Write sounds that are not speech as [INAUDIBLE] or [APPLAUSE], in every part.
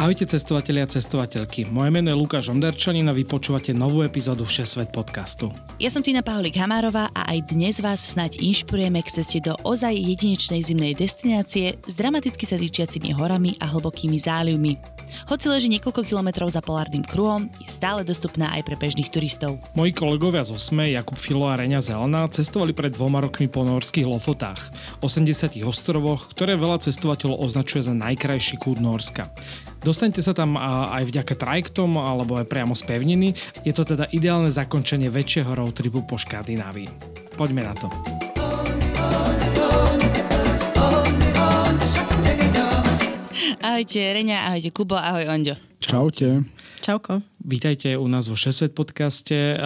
Ahojte cestovatelia a cestovateľky. Moje meno je Lukáš Onderčanin a vy počúvate novú epizódu Všesvet podcastu. Ja som Tina Paholik Hamárová a aj dnes vás snáď inšpirujeme k ceste do ozaj jedinečnej zimnej destinácie s dramaticky sa líčiacimi horami a hlbokými zálivmi. Hoci leží niekoľko kilometrov za polárnym kruhom, je stále dostupná aj pre bežných turistov. Moji kolegovia z Osme, Jakub Filo a Reňa Zelená, cestovali pred dvoma rokmi po norských Lofotách, 80 ostrovoch, ktoré veľa cestovateľov označuje za najkrajší kút Norska. Dostanete sa tam aj vďaka trajektom alebo aj priamo z pevniny. Je to teda ideálne zakončenie väčšieho road tripu po Škandinávii. Poďme na to. Ahojte Reňa, ahojte Kubo, ahoj Onďo. Čaute. Čauko. Vítajte u nás vo 6 podcaste.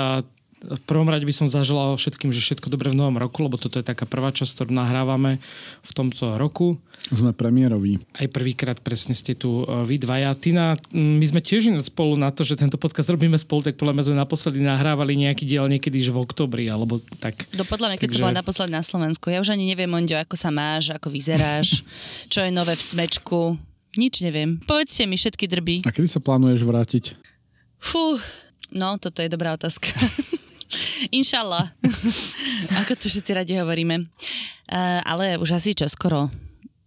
V prvom rade by som zaželal všetkým, že všetko dobré v novom roku, lebo toto je taká prvá časť, ktorú nahrávame v tomto roku. Sme premiéroví. Aj prvýkrát presne ste tu e, vy dvaja. Tina, my sme tiež spolu na to, že tento podcast robíme spolu, tak podľa mňa sme naposledy nahrávali nejaký diel niekedy v oktobri, alebo tak. Do podľa mňa, keď Takže... to bola naposledy na Slovensku. Ja už ani neviem, Ondio, ako sa máš, ako vyzeráš, [LAUGHS] čo je nové v smečku. Nič neviem. Povedzte mi všetky drby. A kedy sa plánuješ vrátiť? Fú, no toto je dobrá otázka. [LAUGHS] Inšallah. [LAUGHS] Ako tu všetci radi hovoríme. Uh, ale už asi čo skoro.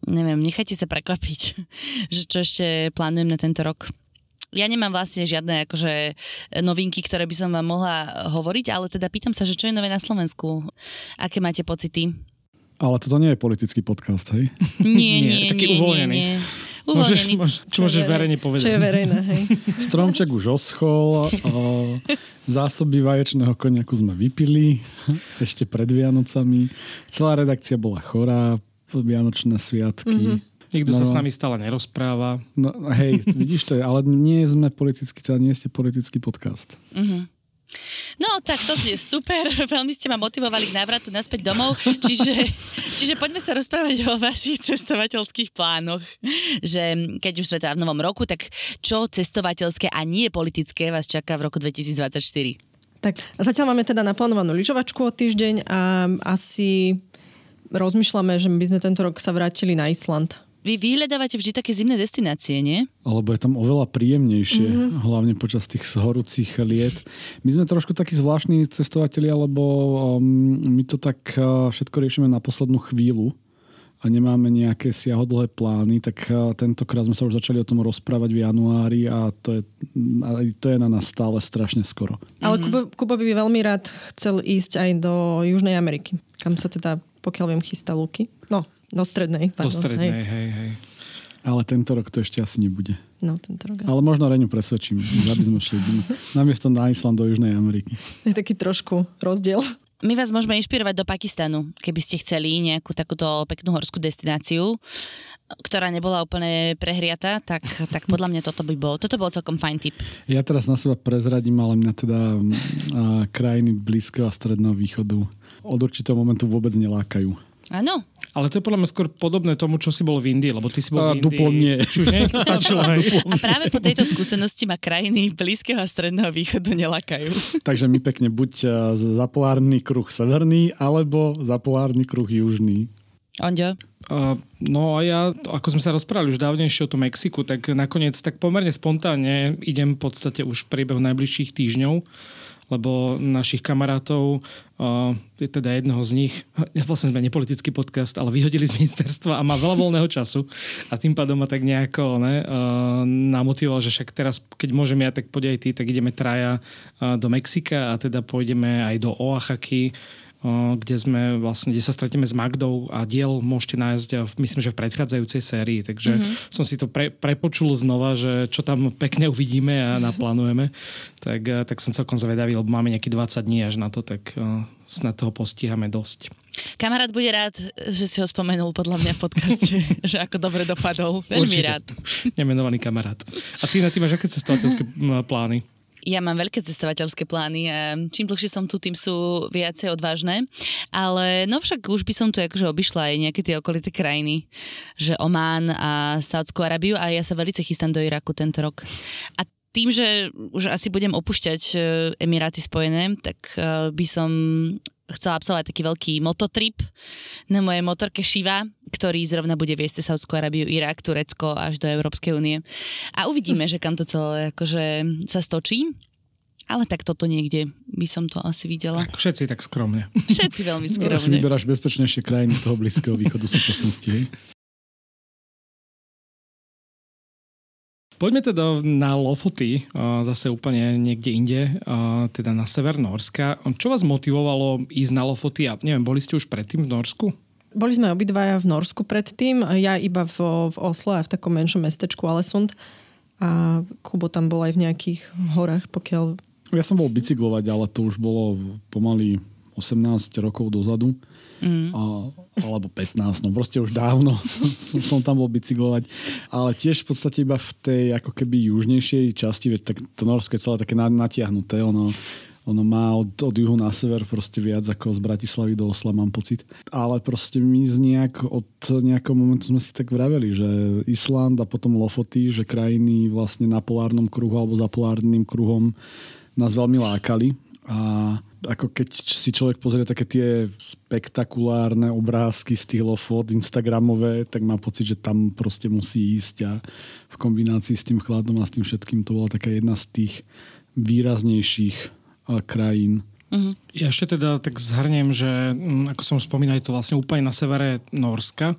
Neviem, nechajte sa prekvapiť, [LAUGHS] že čo ešte plánujem na tento rok. Ja nemám vlastne žiadne akože novinky, ktoré by som vám mohla hovoriť, ale teda pýtam sa, že čo je nové na Slovensku? Aké máte pocity? Ale toto nie je politický podcast, hej? Nie, nie, [LAUGHS] nie, taký nie, nie, nie. Môžeš, môž, čo môžeš verejne povedať? Čo je verejné, hej. [LAUGHS] Stromček už oschol, o, zásoby vaječného koniaku sme vypili ešte pred Vianocami. Celá redakcia bola chorá, Vianočné sviatky. Mm-hmm. Nikto no, sa s nami stále nerozpráva. No hej, vidíš to, ale nie sme politický, teda nie ste politický podcast. Mm-hmm. No tak to je super, [LAUGHS] veľmi ste ma motivovali k návratu naspäť domov, čiže, čiže poďme sa rozprávať o vašich cestovateľských plánoch, že keď už sme teda v novom roku, tak čo cestovateľské a nie politické vás čaká v roku 2024? Tak zatiaľ máme teda naplánovanú lyžovačku o týždeň a asi rozmýšľame, že by sme tento rok sa vrátili na Island. Vy vyhľadávate vždy také zimné destinácie, nie? Alebo je tam oveľa príjemnejšie, mm-hmm. hlavne počas tých horúcich liet. My sme trošku takí zvláštni cestovatelia, lebo um, my to tak uh, všetko riešime na poslednú chvíľu a nemáme nejaké siahodlhé plány, tak uh, tentokrát sme sa už začali o tom rozprávať v januári a to je, a to je na nás stále strašne skoro. Ale. Kuba, Kuba by veľmi rád chcel ísť aj do Južnej Ameriky, kam sa teda, pokiaľ viem, chystá Luky. No, do strednej. Pardon, do strednej, hej. hej, hej. Ale tento rok to ešte asi nebude. No, tento rok asi. Ale možno Reňu presvedčím, aby sme šli namiesto na Island do Južnej Ameriky. Je taký trošku rozdiel. My vás môžeme inšpirovať do Pakistanu, keby ste chceli nejakú takúto peknú horskú destináciu, ktorá nebola úplne prehriata, tak, tak podľa mňa toto by bol, toto bol celkom fajn tip. Ja teraz na seba prezradím, ale mňa teda a, krajiny Blízkeho a Stredného východu od určitého momentu vôbec nelákajú. Áno. Ale to je podľa mňa skôr podobné tomu, čo si bol v Indii, lebo ty si bol a, v Indii. Duplom nie. [LAUGHS] Či už A [LAUGHS] práve po tejto skúsenosti ma krajiny Blízkeho a Stredného východu nelakajú. [LAUGHS] Takže my pekne buď e, za polárny kruh severný, alebo za polárny kruh južný. Ondio? Uh, no a ja, ako sme sa rozprávali už dávnejšie o tom Mexiku, tak nakoniec tak pomerne spontánne idem v podstate už v priebehu najbližších týždňov lebo našich kamarátov, uh, je teda jedného z nich, [LAUGHS] vlastne sme nepolitický podcast, ale vyhodili z ministerstva a má veľa voľného času. A tým pádom ma tak nejako ne, uh, namotivoval, že však teraz, keď môžem ja, tak poď aj ty, tak ideme traja uh, do Mexika a teda pôjdeme aj do Oaxaky, kde sme vlastne, kde sa stretneme s Magdou a diel môžete nájsť, myslím, že v predchádzajúcej sérii, takže mm-hmm. som si to pre, prepočul znova, že čo tam pekne uvidíme a naplánujeme, tak, tak som celkom zvedavý, lebo máme nejaký 20 dní až na to, tak snad toho postíhame dosť. Kamarát bude rád, že si ho spomenul podľa mňa v podcaste, [LAUGHS] [LAUGHS] že ako dobre dopadol. Veľmi Určite. rád. Nemenovaný kamarát. A ty na ty máš aké cestovateľské plány? Ja mám veľké cestovateľské plány a čím dlhšie som tu, tým sú viacej odvážne. Ale no však už by som tu akože obišla aj nejaké tie okolité krajiny. Že Omán a Saudskú Arabiu a ja sa veľmi chystám do Iraku tento rok. A tým, že už asi budem opúšťať e, Emiráty Spojené, tak e, by som chcela absolvovať taký veľký mototrip na mojej motorke Shiva, ktorý zrovna bude viesť Saudskú Arabiu, Irak, Turecko až do Európskej únie. A uvidíme, že kam to celé akože sa stočí. Ale tak toto niekde by som to asi videla. Tak, všetci tak skromne. Všetci veľmi [LAUGHS] skromne. No, si vyberáš bezpečnejšie krajiny toho Blízkeho východu súčasnosti. Poďme teda na Lofoty, zase úplne niekde inde, teda na sever Norska. Čo vás motivovalo ísť na Lofoty? A neviem, boli ste už predtým v Norsku? Boli sme obidvaja v Norsku predtým, ja iba v, v Osle a v takom menšom mestečku Alesund a Kubo tam bol aj v nejakých horách, pokiaľ... Ja som bol bicyklovať, ale to už bolo pomaly 18 rokov dozadu. Mm. A, alebo 15, no proste už dávno [LAUGHS] som, som tam bol bicyklovať. Ale tiež v podstate iba v tej ako keby južnejšej časti, veď tak to Norsko je celé také natiahnuté, ono, ono má od, od juhu na sever proste viac ako z Bratislavy do Osla, mám pocit. Ale proste my z nejak, od nejakého momentu sme si tak vraveli, že Island a potom Lofoty, že krajiny vlastne na polárnom kruhu alebo za polárnym kruhom nás veľmi lákali. A ako keď si človek pozrie také tie spektakulárne obrázky z tých lofot Instagramové, tak má pocit, že tam proste musí ísť a v kombinácii s tým chladom a s tým všetkým to bola taká jedna z tých výraznejších krajín. Uh-huh. Ja ešte teda tak zhrniem, že mm, ako som spomínal, je to vlastne úplne na severe Norska.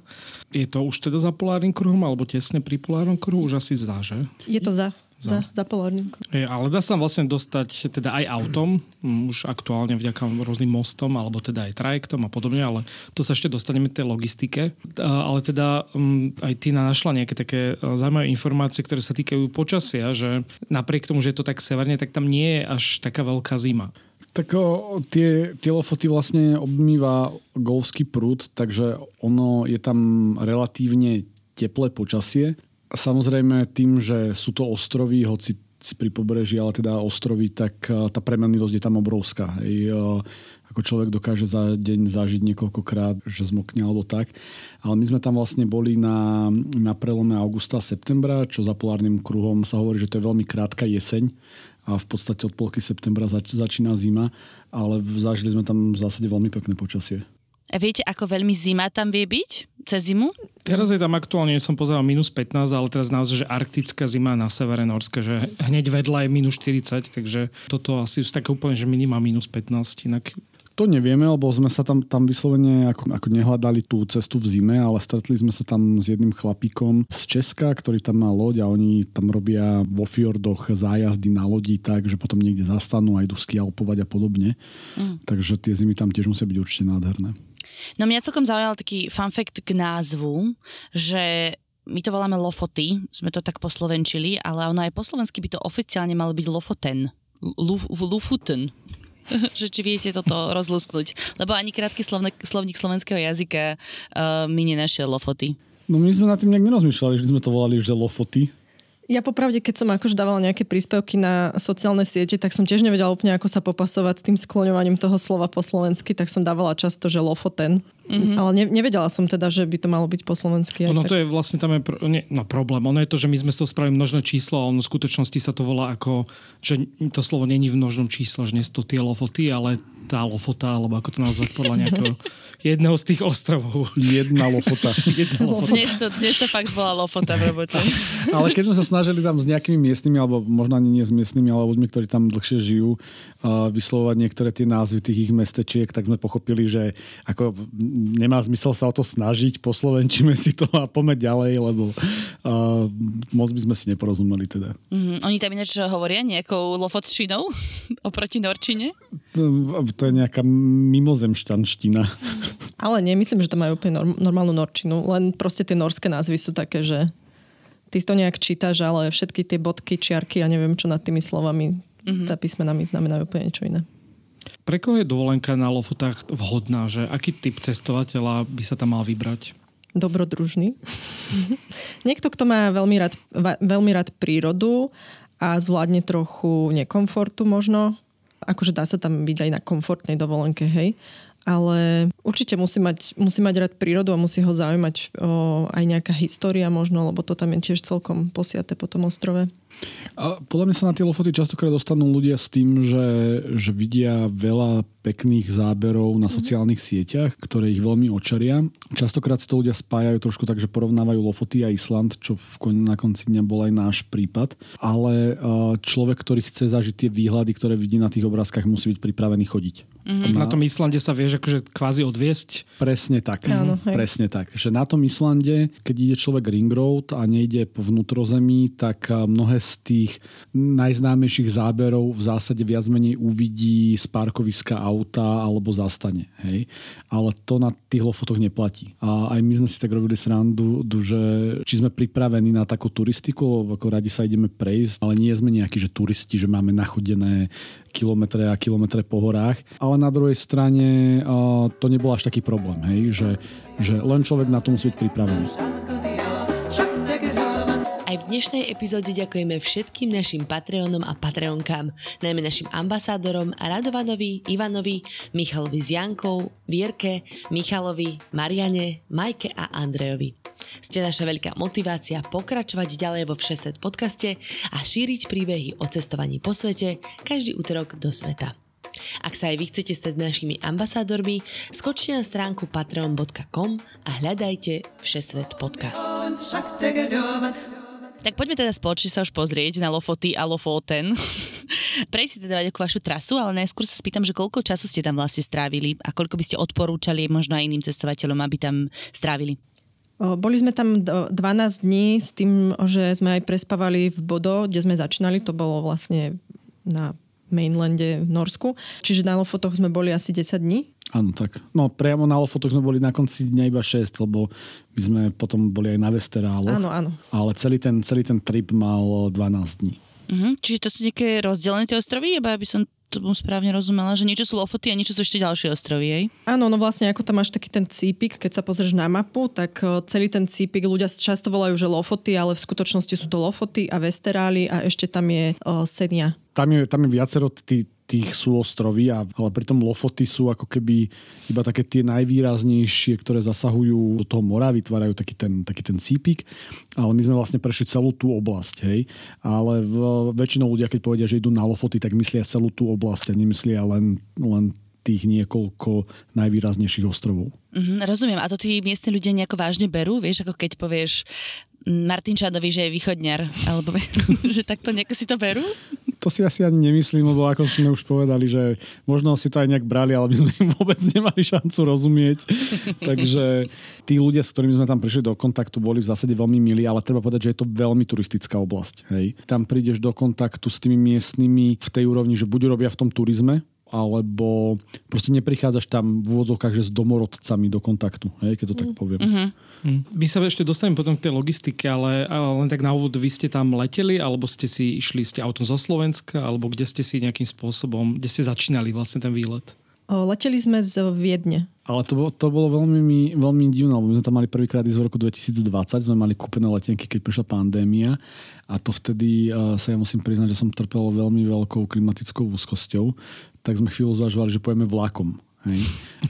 Je to už teda za polárnym kruhom alebo tesne pri polárnom kruhu? Už asi zdá, že? Je to za. Za, za polárnym. Je, ale dá sa tam vlastne dostať teda aj autom, mm, už aktuálne vďaka rôznym mostom, alebo teda aj trajektom a podobne, ale to sa ešte dostaneme k tej logistike. Ale teda mm, aj ty našla nejaké také zaujímavé informácie, ktoré sa týkajú počasia, že napriek tomu, že je to tak severne, tak tam nie je až taká veľká zima. Tak o, tie, tie lofoty vlastne obmýva golfský prúd, takže ono je tam relatívne teplé počasie Samozrejme tým, že sú to ostrovy, hoci si pri pobreží, ale teda ostrovy, tak eh, tá premenlivosť je tam obrovská. Hej. Eh, ako človek dokáže za deň zažiť niekoľkokrát, že zmokne alebo tak. Ale my sme tam vlastne boli na, na prelome augusta a septembra, čo za polárnym kruhom sa hovorí, že to je veľmi krátka jeseň a v podstate od polky septembra zač- začína zima, ale zažili sme tam v zásade veľmi pekné počasie. A viete, ako veľmi zima tam vie byť cez zimu? Teraz je tam aktuálne, som pozeral, minus 15, ale teraz naozaj, že arktická zima na severe Norska, že hneď vedľa je minus 40, takže toto asi sú také úplne, že minima minus 15, inak to nevieme, lebo sme sa tam, tam vyslovene ako, ako nehľadali tú cestu v zime, ale stretli sme sa tam s jedným chlapíkom z Česka, ktorý tam má loď a oni tam robia vo fjordoch zájazdy na lodi tak, že potom niekde zastanú a idú skialpovať a podobne. Mm. Takže tie zimy tam tiež musia byť určite nádherné. No mňa celkom zaujal taký fun fact k názvu, že my to voláme Lofoty, sme to tak poslovenčili, ale ono aj po slovensky by to oficiálne malo byť Lofoten. Lufuten. [LAUGHS] že či viete toto rozlusknúť. Lebo ani krátky slovne, slovník slovenského jazyka uh, mi nenašiel Lofoty. No my sme na tým nejak nerozmýšľali, že sme to volali, že Lofoty. Ja popravde, keď som akož dávala nejaké príspevky na sociálne siete, tak som tiež nevedela úplne, ako sa popasovať s tým skloňovaním toho slova po slovensky, tak som dávala často, že lofoten. Mm-hmm. Ale ne, nevedela som teda, že by to malo byť po slovensky. Ono tak. to je vlastne tam je, nie, no problém. Ono je to, že my sme z toho spravili množné číslo a ono v skutočnosti sa to volá ako, že to slovo není v množnom čísle, že nie sú to tie lofoty, ale tá lofota, alebo ako to nazvať podľa [LAUGHS] nejakého jedného z tých ostrovov. Jedna lofota. [LAUGHS] Jedna lofota. Dnes, to, dnes to fakt bola lofota v robote. [LAUGHS] ale keď sme sa snažili tam s nejakými miestnymi, alebo možno ani nie s miestnymi, ale ľuďmi, ktorí tam dlhšie žijú, uh, vyslovovať niektoré tie názvy tých ich mestečiek, tak sme pochopili, že ako nemá zmysel sa o to snažiť, poslovenčíme si to a poďme ďalej, lebo uh, moc by sme si neporozumeli teda. Mm, oni tam ináč hovoria nejakou lofotčinou [LAUGHS] oproti norčine? to je nejaká mimozemšťanština. [LAUGHS] Ale nemyslím, že to majú úplne norm- normálnu norčinu, len proste tie norské názvy sú také, že ty to nejak čítaš, ale všetky tie bodky, čiarky a ja neviem čo nad tými slovami, mm-hmm. tá písmenami znamenajú úplne niečo iné. Pre koho je dovolenka na Lofotách vhodná? Že aký typ cestovateľa by sa tam mal vybrať? Dobrodružný. [LAUGHS] Niekto, kto má veľmi rád, veľmi rád prírodu a zvládne trochu nekomfortu možno. Akože dá sa tam byť aj na komfortnej dovolenke, hej ale určite musí mať, musí mať rád prírodu a musí ho zaujímať o, aj nejaká história možno, lebo to tam je tiež celkom posiate po tom ostrove. A podľa mňa sa na tie lofoty častokrát dostanú ľudia s tým, že, že vidia veľa pekných záberov na mhm. sociálnych sieťach, ktoré ich veľmi očaria. Častokrát si to ľudia spájajú trošku tak, že porovnávajú Lofoty a Island, čo v, na konci dňa bol aj náš prípad. Ale človek, ktorý chce zažiť tie výhľady, ktoré vidí na tých obrázkach, musí byť pripravený chodiť. Mm-hmm. Na tom Islande sa vieš akože kvázi odviesť? Presne tak. Áno, Presne tak. Že na tom Islande, keď ide človek ring road a nejde po vnútrozemí, tak mnohé z tých najznámejších záberov v zásade viac menej uvidí z parkoviska auta alebo zastane. Hej? Ale to na tých lofotoch neplatí. A aj my sme si tak robili srandu, že či sme pripravení na takú turistiku, ako radi sa ideme prejsť, ale nie sme nejakí, že turisti, že máme nachodené kilometre a kilometre po horách. Ale na druhej strane to nebol až taký problém, hej? Že, že len človek na to musí byť pripravený. Dnešnej epizóde ďakujeme všetkým našim Patreonom a Patreonkám, najmä našim ambasádorom Radovanovi, Ivanovi, Michalovi s Jankou, Vierke, Michalovi, Mariane, Majke a Andrejovi. Ste naša veľká motivácia pokračovať ďalej vo Všeset podcaste a šíriť príbehy o cestovaní po svete každý útorok do sveta. Ak sa aj vy chcete stať našimi ambasádormi, skočte na stránku patreon.com a hľadajte Všesvet podcast. Tak poďme teda spoločne sa už pozrieť na Lofoty a Lofoten. [LAUGHS] Prejsť si teda ako vašu trasu, ale najskôr sa spýtam, že koľko času ste tam vlastne strávili a koľko by ste odporúčali možno aj iným cestovateľom, aby tam strávili? Boli sme tam 12 dní s tým, že sme aj prespávali v Bodo, kde sme začínali. To bolo vlastne na mainlande v Norsku. Čiže na Lofotoch sme boli asi 10 dní. Áno, tak. No priamo na Lofotoch sme boli na konci dňa iba 6, lebo my sme potom boli aj na Vesteráloch. Áno, áno. Ale celý ten, celý ten trip mal 12 dní. Uh-huh. Čiže to sú nejaké rozdelené tie ostrovy? Iba aby som tomu správne rozumela, že niečo sú Lofoty a niečo sú ešte ďalšie ostrovy, jej? Áno, no vlastne ako tam máš taký ten cípik, keď sa pozrieš na mapu, tak celý ten cípik ľudia často volajú, že Lofoty, ale v skutočnosti sú to Lofoty a Vesterály a ešte tam je uh, Senia. Tam je, tam je viacero tých tých sú ostrovy, a, ale pritom Lofoty sú ako keby iba také tie najvýraznejšie, ktoré zasahujú do toho mora, vytvárajú taký ten, taký ten cípik, ale my sme vlastne prešli celú tú oblasť, hej. Ale v, väčšinou ľudia, keď povedia, že idú na Lofoty, tak myslia celú tú oblasť a nemyslia len, len tých niekoľko najvýraznejších ostrovov. Mm, rozumiem. A to tí miestni ľudia nejako vážne berú? Vieš, ako keď povieš Martin Čadovi, že je východňar, alebo [LAUGHS] že takto nejako si to berú? To si asi ani nemyslím, lebo ako sme už povedali, že možno si to aj nejak brali, ale my sme im vôbec nemali šancu rozumieť. [LAUGHS] Takže tí ľudia, s ktorými sme tam prišli do kontaktu, boli v zásade veľmi milí, ale treba povedať, že je to veľmi turistická oblasť. Hej. Tam prídeš do kontaktu s tými miestnymi v tej úrovni, že buď robia v tom turizme, alebo proste neprichádzaš tam v úvodzovkách, že s domorodcami do kontaktu, hej, keď to tak poviem. Mm-hmm. My sa ešte dostaneme potom k tej logistike, ale, ale len tak na úvod, vy ste tam leteli, alebo ste si išli, ste autom zo Slovenska, alebo kde ste si nejakým spôsobom, kde ste začínali vlastne ten výlet? Leteli sme z Viedne. Ale to, to bolo veľmi, veľmi divné, lebo my sme tam mali prvýkrát ísť v roku 2020, sme mali kúpené letenky, keď prišla pandémia a to vtedy uh, sa ja musím priznať, že som trpel veľmi veľkou klimatickou úzkosťou, tak sme chvíľu zvažovali, že pojeme vlakom. Hej.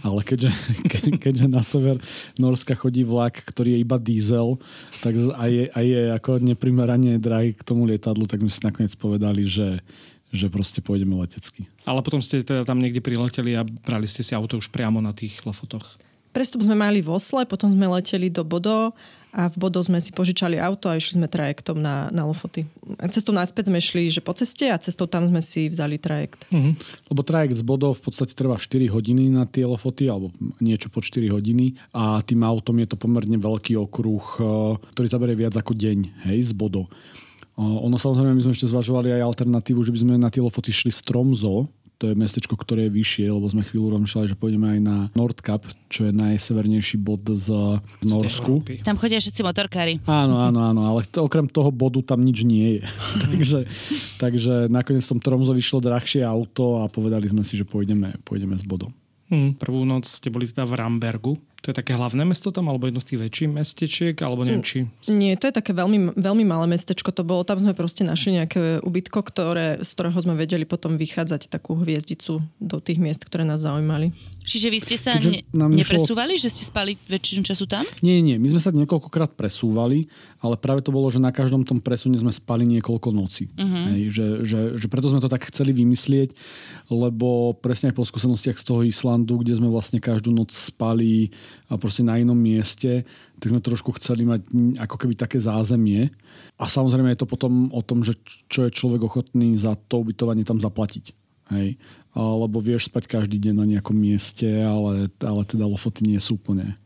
Ale keďže, ke, keďže na sever Norska chodí vlak, ktorý je iba diesel, tak a je, a je ako neprimerane drahý k tomu lietadlu, tak my si nakoniec povedali, že že proste pôjdeme letecky. Ale potom ste teda tam niekde prileteli a brali ste si auto už priamo na tých lofotoch. Prestup sme mali v Osle, potom sme leteli do Bodo a v Bodo sme si požičali auto a išli sme trajektom na, na Lofoty. Cestou naspäť sme šli že po ceste a cestou tam sme si vzali trajekt. Uh-huh. Lebo trajekt z Bodo v podstate trvá 4 hodiny na tie Lofoty alebo niečo pod 4 hodiny a tým autom je to pomerne veľký okruh, eh, ktorý zaberie viac ako deň hej, z Bodo. Ono samozrejme, my sme ešte zvažovali aj alternatívu, že by sme na tie lofoty šli z Tromzo, to je mestečko, ktoré je vyššie, lebo sme chvíľu rozmýšľali, že pôjdeme aj na Nordkap, čo je najsevernejší bod z Norsku. Tam chodia všetci motorkári. Áno, áno, áno, ale to, okrem toho bodu tam nič nie je. [LAUGHS] [LAUGHS] takže, takže nakoniec v tom Tromzo vyšlo drahšie auto a povedali sme si, že pôjdeme, pôjdeme s bodom. Hmm, prvú noc ste boli teda v Rambergu. To je také hlavné mesto tam, alebo jedno z tých väčších mestečiek, alebo neviem, či... Nie, to je také veľmi, veľmi malé mestečko to bolo. Tam sme proste našli nejaké ubytko, ktoré, z ktorého sme vedeli potom vychádzať takú hviezdicu do tých miest, ktoré nás zaujímali. Čiže vy ste sa Keďže ne, nepresúvali, že ste spali väčšinu času tam? Nie, nie, my sme sa niekoľkokrát presúvali, ale práve to bolo, že na každom tom presune sme spali niekoľko nocí. Uh-huh. Hej, že, že, že preto sme to tak chceli vymyslieť, lebo presne aj po skúsenostiach z toho Islandu, kde sme vlastne každú noc spali a proste na inom mieste, tak sme trošku chceli mať ako keby také zázemie. A samozrejme je to potom o tom, že čo je človek ochotný za to ubytovanie tam zaplatiť. Hej. Lebo vieš spať každý deň na nejakom mieste, ale, ale teda Lofoty nie sú úplne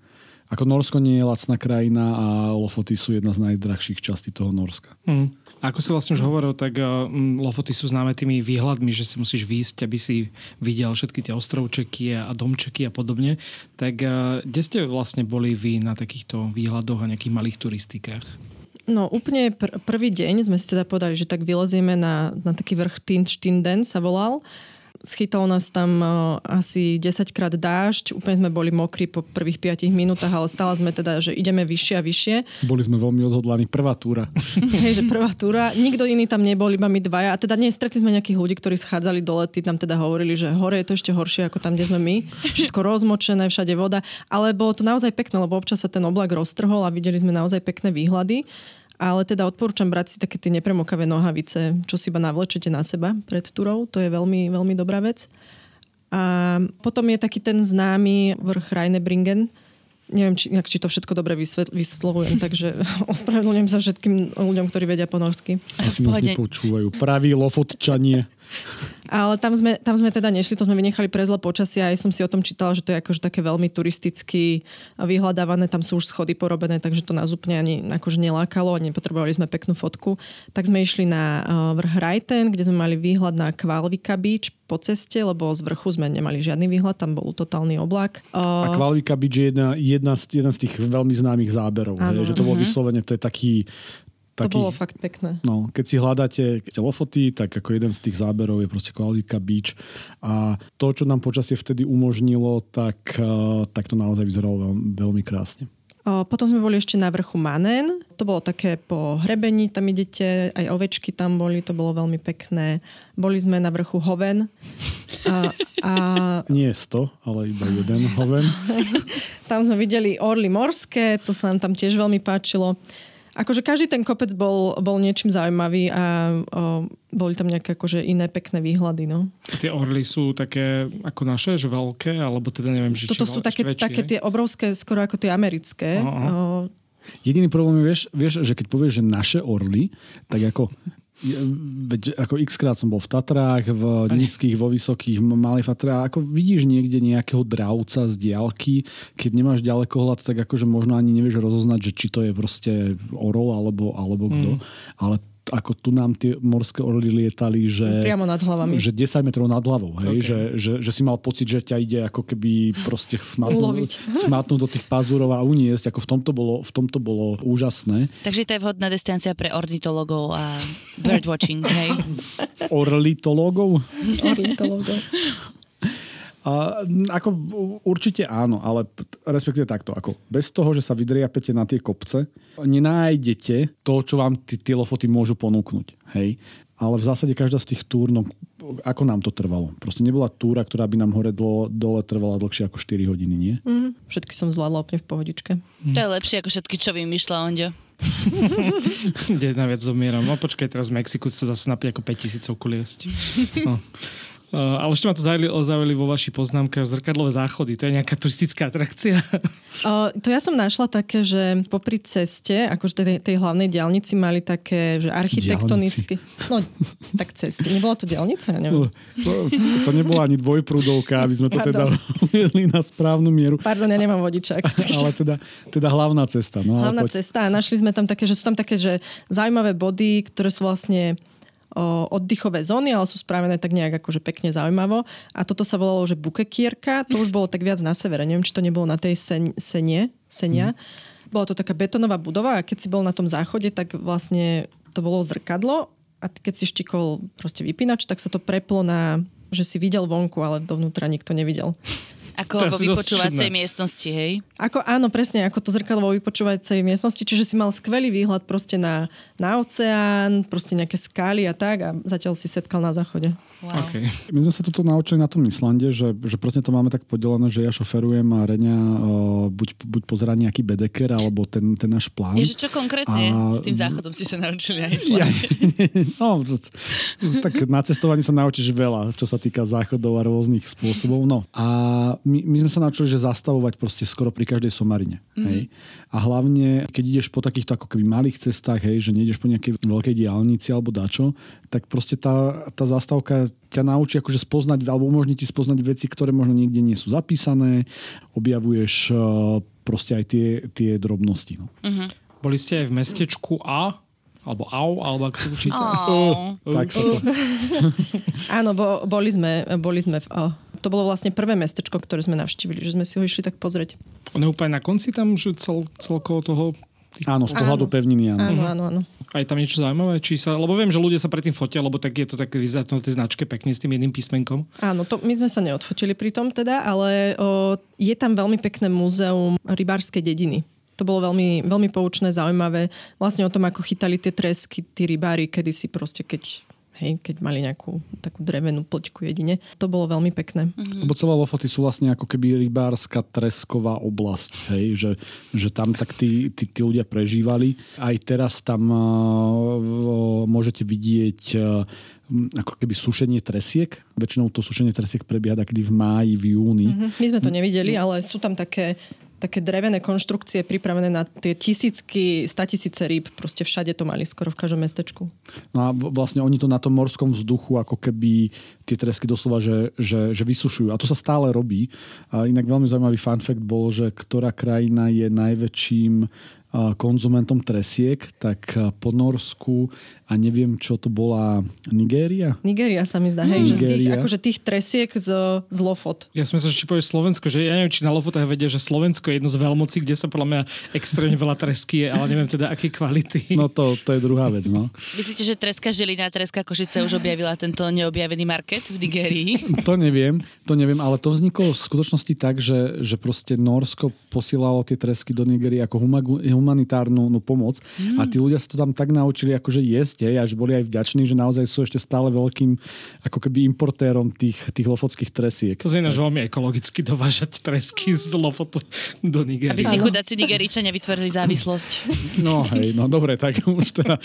ako Norsko nie je lacná krajina a Lofoty sú jedna z najdrahších častí toho Norska. Mm. Ako si vlastne už hovoril, tak uh, Lofoty sú známe tými výhľadmi, že si musíš výjsť, aby si videl všetky tie ostrovčeky a domčeky a podobne. Tak uh, kde ste vlastne boli vy na takýchto výhľadoch a nejakých malých turistikách? No úplne pr- prvý deň sme si teda povedali, že tak vylezieme na, na taký vrch Tintštinden sa volal. Schytal nás tam asi 10 krát dážď, úplne sme boli mokrí po prvých 5 minútach, ale stále sme teda, že ideme vyššie a vyššie. Boli sme veľmi odhodlaní. Prvá túra. [LAUGHS] Hej, že prvá túra. Nikto iný tam nebol, iba my dvaja. A teda nie, stretli sme nejakých ľudí, ktorí schádzali dole, tí nám teda hovorili, že hore je to ešte horšie ako tam, kde sme my. Všetko rozmočené, všade voda. Ale bolo to naozaj pekné, lebo občas sa ten oblak roztrhol a videli sme naozaj pekné výhľady. Ale teda odporúčam brať si také tie nepremokavé nohavice, čo si iba navlečete na seba pred turou. To je veľmi, veľmi dobrá vec. A potom je taký ten známy vrch Rheinebringen. Neviem, či, inak, či to všetko dobre vysvetl- vyslovujem, takže [LAUGHS] ospravedlňujem sa všetkým ľuďom, ktorí vedia po norsky. Asi nás nepočúvajú. Pravý lofotčanie. Ale tam sme, tam sme teda nešli, to sme vynechali pre zle počasie a aj som si o tom čítala, že to je akože také veľmi turisticky vyhľadávané, tam sú už schody porobené, takže to nás úplne ani akože nelákalo a nepotrebovali sme peknú fotku. Tak sme išli na uh, vrch Rajten, kde sme mali výhľad na Kvalvika Beach po ceste, lebo z vrchu sme nemali žiadny výhľad, tam bol totálny oblak. A Uh, Kvalvika Beach je jedna, jedna, z, jeden z tých veľmi známych záberov. Áno. Hej, že to bolo vyslovene, to je taký... to taký bolo fakt pekné. No, keď si hľadáte Lofoty, tak ako jeden z tých záberov je proste Kvalika Beach a to, čo nám počasie vtedy umožnilo, tak, uh, tak to naozaj vyzeralo veľmi, veľmi krásne. Potom sme boli ešte na vrchu Manen. To bolo také po hrebení, tam idete, aj ovečky tam boli, to bolo veľmi pekné. Boli sme na vrchu Hoven. A, a [LAUGHS] Nie 100, ale iba jeden hoven. [LAUGHS] tam sme videli orly morské, to sa nám tam tiež veľmi páčilo. Akože každý ten kopec bol, bol niečím zaujímavý a o, boli tam nejaké akože iné pekné výhľady. No. A tie orly sú také ako naše, že veľké, alebo teda neviem, že Toto či sú také, väčšie, také tie obrovské, skoro ako tie americké. Aha, aha. O, Jediný problém je, vieš, vieš, že keď povieš, že naše orly, tak ako veď ako x krát som bol v Tatrách, v nízkych, vo vysokých, Fatre a ako vidíš niekde nejakého dravca z diálky, keď nemáš ďalekohľad, tak akože možno ani nevieš rozoznať, že či to je proste orol alebo, alebo kto. Mm. Ale ako tu nám tie morské orly lietali, že... priamo nad hlavami. Že 10 metrov nad hlavou, hej? Ok. Že, že, že si mal pocit, že ťa ide ako keby proste [LAUGHS] smatnúť, do tých pazúrov a uniesť. Ako v tomto bolo, v tomto bolo úžasné. Takže to je vhodná destinácia pre ornitologov a birdwatching, hej? Orlitológov? Ornitológov. [LAUGHS] Ako určite áno, ale respektíve takto. Ako bez toho, že sa vydriapete na tie kopce, nenájdete to, čo vám tí, tie lofoty môžu ponúknuť. Hej? Ale v zásade každá z tých túr, no ako nám to trvalo? Proste nebola túra, ktorá by nám hore dole, dole trvala dlhšie ako 4 hodiny, nie? Mhm. Všetky som zvládla úplne v pohodičke. To je lepšie ako všetky, čo vymýšľa Ondio. [LAUGHS] Kde najviac zomieram. No počkaj, teraz v Mexiku sa zase napije ako 5000 kuliesť. [LAUGHS] No. Uh, ale ešte ma to zaujali, zaujali vo vašich poznámkach zrkadlové záchody. To je nejaká turistická atrakcia. O, [LAUGHS] to ja som našla také, že popri ceste, akože tej, tej hlavnej diálnici mali také, že architektonicky... No, tak ceste. Nebola to diálnica? Ja neviem. To, to nebola ani dvojprúdovka, aby sme to teda uviedli na správnu mieru. Pardon, ja nemám vodičák. [LAUGHS] Ale teda, teda hlavná cesta. No, ale Hlavná poď. cesta a našli sme tam také, že sú tam také, že zaujímavé body, ktoré sú vlastne oddychové zóny, ale sú spravené tak nejak akože pekne zaujímavo. A toto sa volalo, že Bukekierka, to už bolo tak viac na severe, neviem, či to nebolo na tej sen, senie, senia. Bola to taká betónová budova a keď si bol na tom záchode, tak vlastne to bolo zrkadlo a keď si štikol proste vypínač, tak sa to preplo na, že si videl vonku, ale dovnútra nikto nevidel. Ako vo vypočúvacej miestnosti, hej? Ako, áno, presne, ako to zrkadlo vo vypočúvacej miestnosti, čiže si mal skvelý výhľad proste na, na oceán, proste nejaké skály a tak a zatiaľ si setkal na záchode. Wow. Okay. My sme sa toto naučili na tom Islande, že, že presne to máme tak podelené, že ja šoferujem a Reňa uh, buď, buď pozerá nejaký bedeker, alebo ten, ten náš plán. Ježe, čo konkrétne A- s tým záchodom si sa naučili na Ja, Islande? no, to- tak na cestovaní sa naučíš veľa, čo sa týka záchodov a rôznych spôsobov. No. A my, my sme sa naučili, že zastavovať proste skoro pri každej somarine. Mm. Hej. A hlavne, keď ideš po takýchto ako keby malých cestách, hej, že nejdeš po nejakej veľkej diálnici alebo dačo, tak proste tá, tá zastávka ťa naučí akože spoznať, alebo umožní ti spoznať veci, ktoré možno niekde nie sú zapísané, objavuješ eh, proste aj tie, tie drobnosti. No. Boli ste aj v mestečku A, alebo AU, alebo ako sa to číta? Oh. Tak sa to... [LAUGHS] [LAUGHS] Áno, bo, boli sme, boli sme v, oh, to bolo vlastne prvé mestečko, ktoré sme navštívili, že sme si ho išli tak pozrieť. On je úplne na konci tam, že cel, celkovo toho... Áno, z pohľadu Áno. pevniny, áno. Áno, áno, áno. A je tam niečo zaujímavé? Či sa, lebo viem, že ľudia sa predtým fotia, lebo tak je to také na tej značke pekne s tým jedným písmenkom. Áno, to, my sme sa neodfotili pri tom teda, ale o, je tam veľmi pekné múzeum rybárskej dediny. To bolo veľmi, veľmi poučné, zaujímavé. Vlastne o tom, ako chytali tie tresky, tí rybári, kedysi proste, keď, hej, keď mali nejakú takú drevenú poďku jedine. To bolo veľmi pekné. Lebo celé Lofoty sú vlastne ako keby rybárska tresková oblasť, hej, že, že tam tak tí, tí, tí ľudia prežívali. Aj teraz tam uh, môžete vidieť uh, ako keby sušenie tresiek. Väčšinou to sušenie tresiek prebieha takedy v máji, v júni. Mhm. My sme to nevideli, ale sú tam také také drevené konštrukcie pripravené na tie tisícky, statisíce rýb. Proste všade to mali, skoro v každom mestečku. No a vlastne oni to na tom morskom vzduchu ako keby tie tresky doslova, že, že, že vysušujú. A to sa stále robí. A inak veľmi zaujímavý fun fact bol, že ktorá krajina je najväčším konzumentom tresiek, tak po Norsku a neviem, čo to bola Nigéria. Nigéria sa mi zdá, hej, že tých, akože tých tresiek z, z Lofot. Ja som myslel, že či povieš Slovensko, že ja neviem, či na Lofotách vedia, že Slovensko je jedno z veľmocí, kde sa podľa mňa extrémne veľa tresky je, ale neviem teda, aké kvality. No to, to je druhá vec, no. Myslíte, že Treska Žilina Treska Košice už objavila tento neobjavený market v Nigérii? [LAUGHS] To neviem, to neviem, ale to vzniklo v skutočnosti tak, že, že proste Norsko posielalo tie tresky do Nigerie ako humanitárnu no, pomoc mm. a tí ľudia sa to tam tak naučili akože jesť, hej, až boli aj vďační, že naozaj sú ešte stále veľkým ako keby importérom tých, tých lofotských tresiek. To je ináč veľmi ekologicky dovážať tresky z Lofotu do Nigérie. Aby si chudáci Nigeričania vytvorili závislosť. [LAUGHS] No hej, no dobre, tak už teda...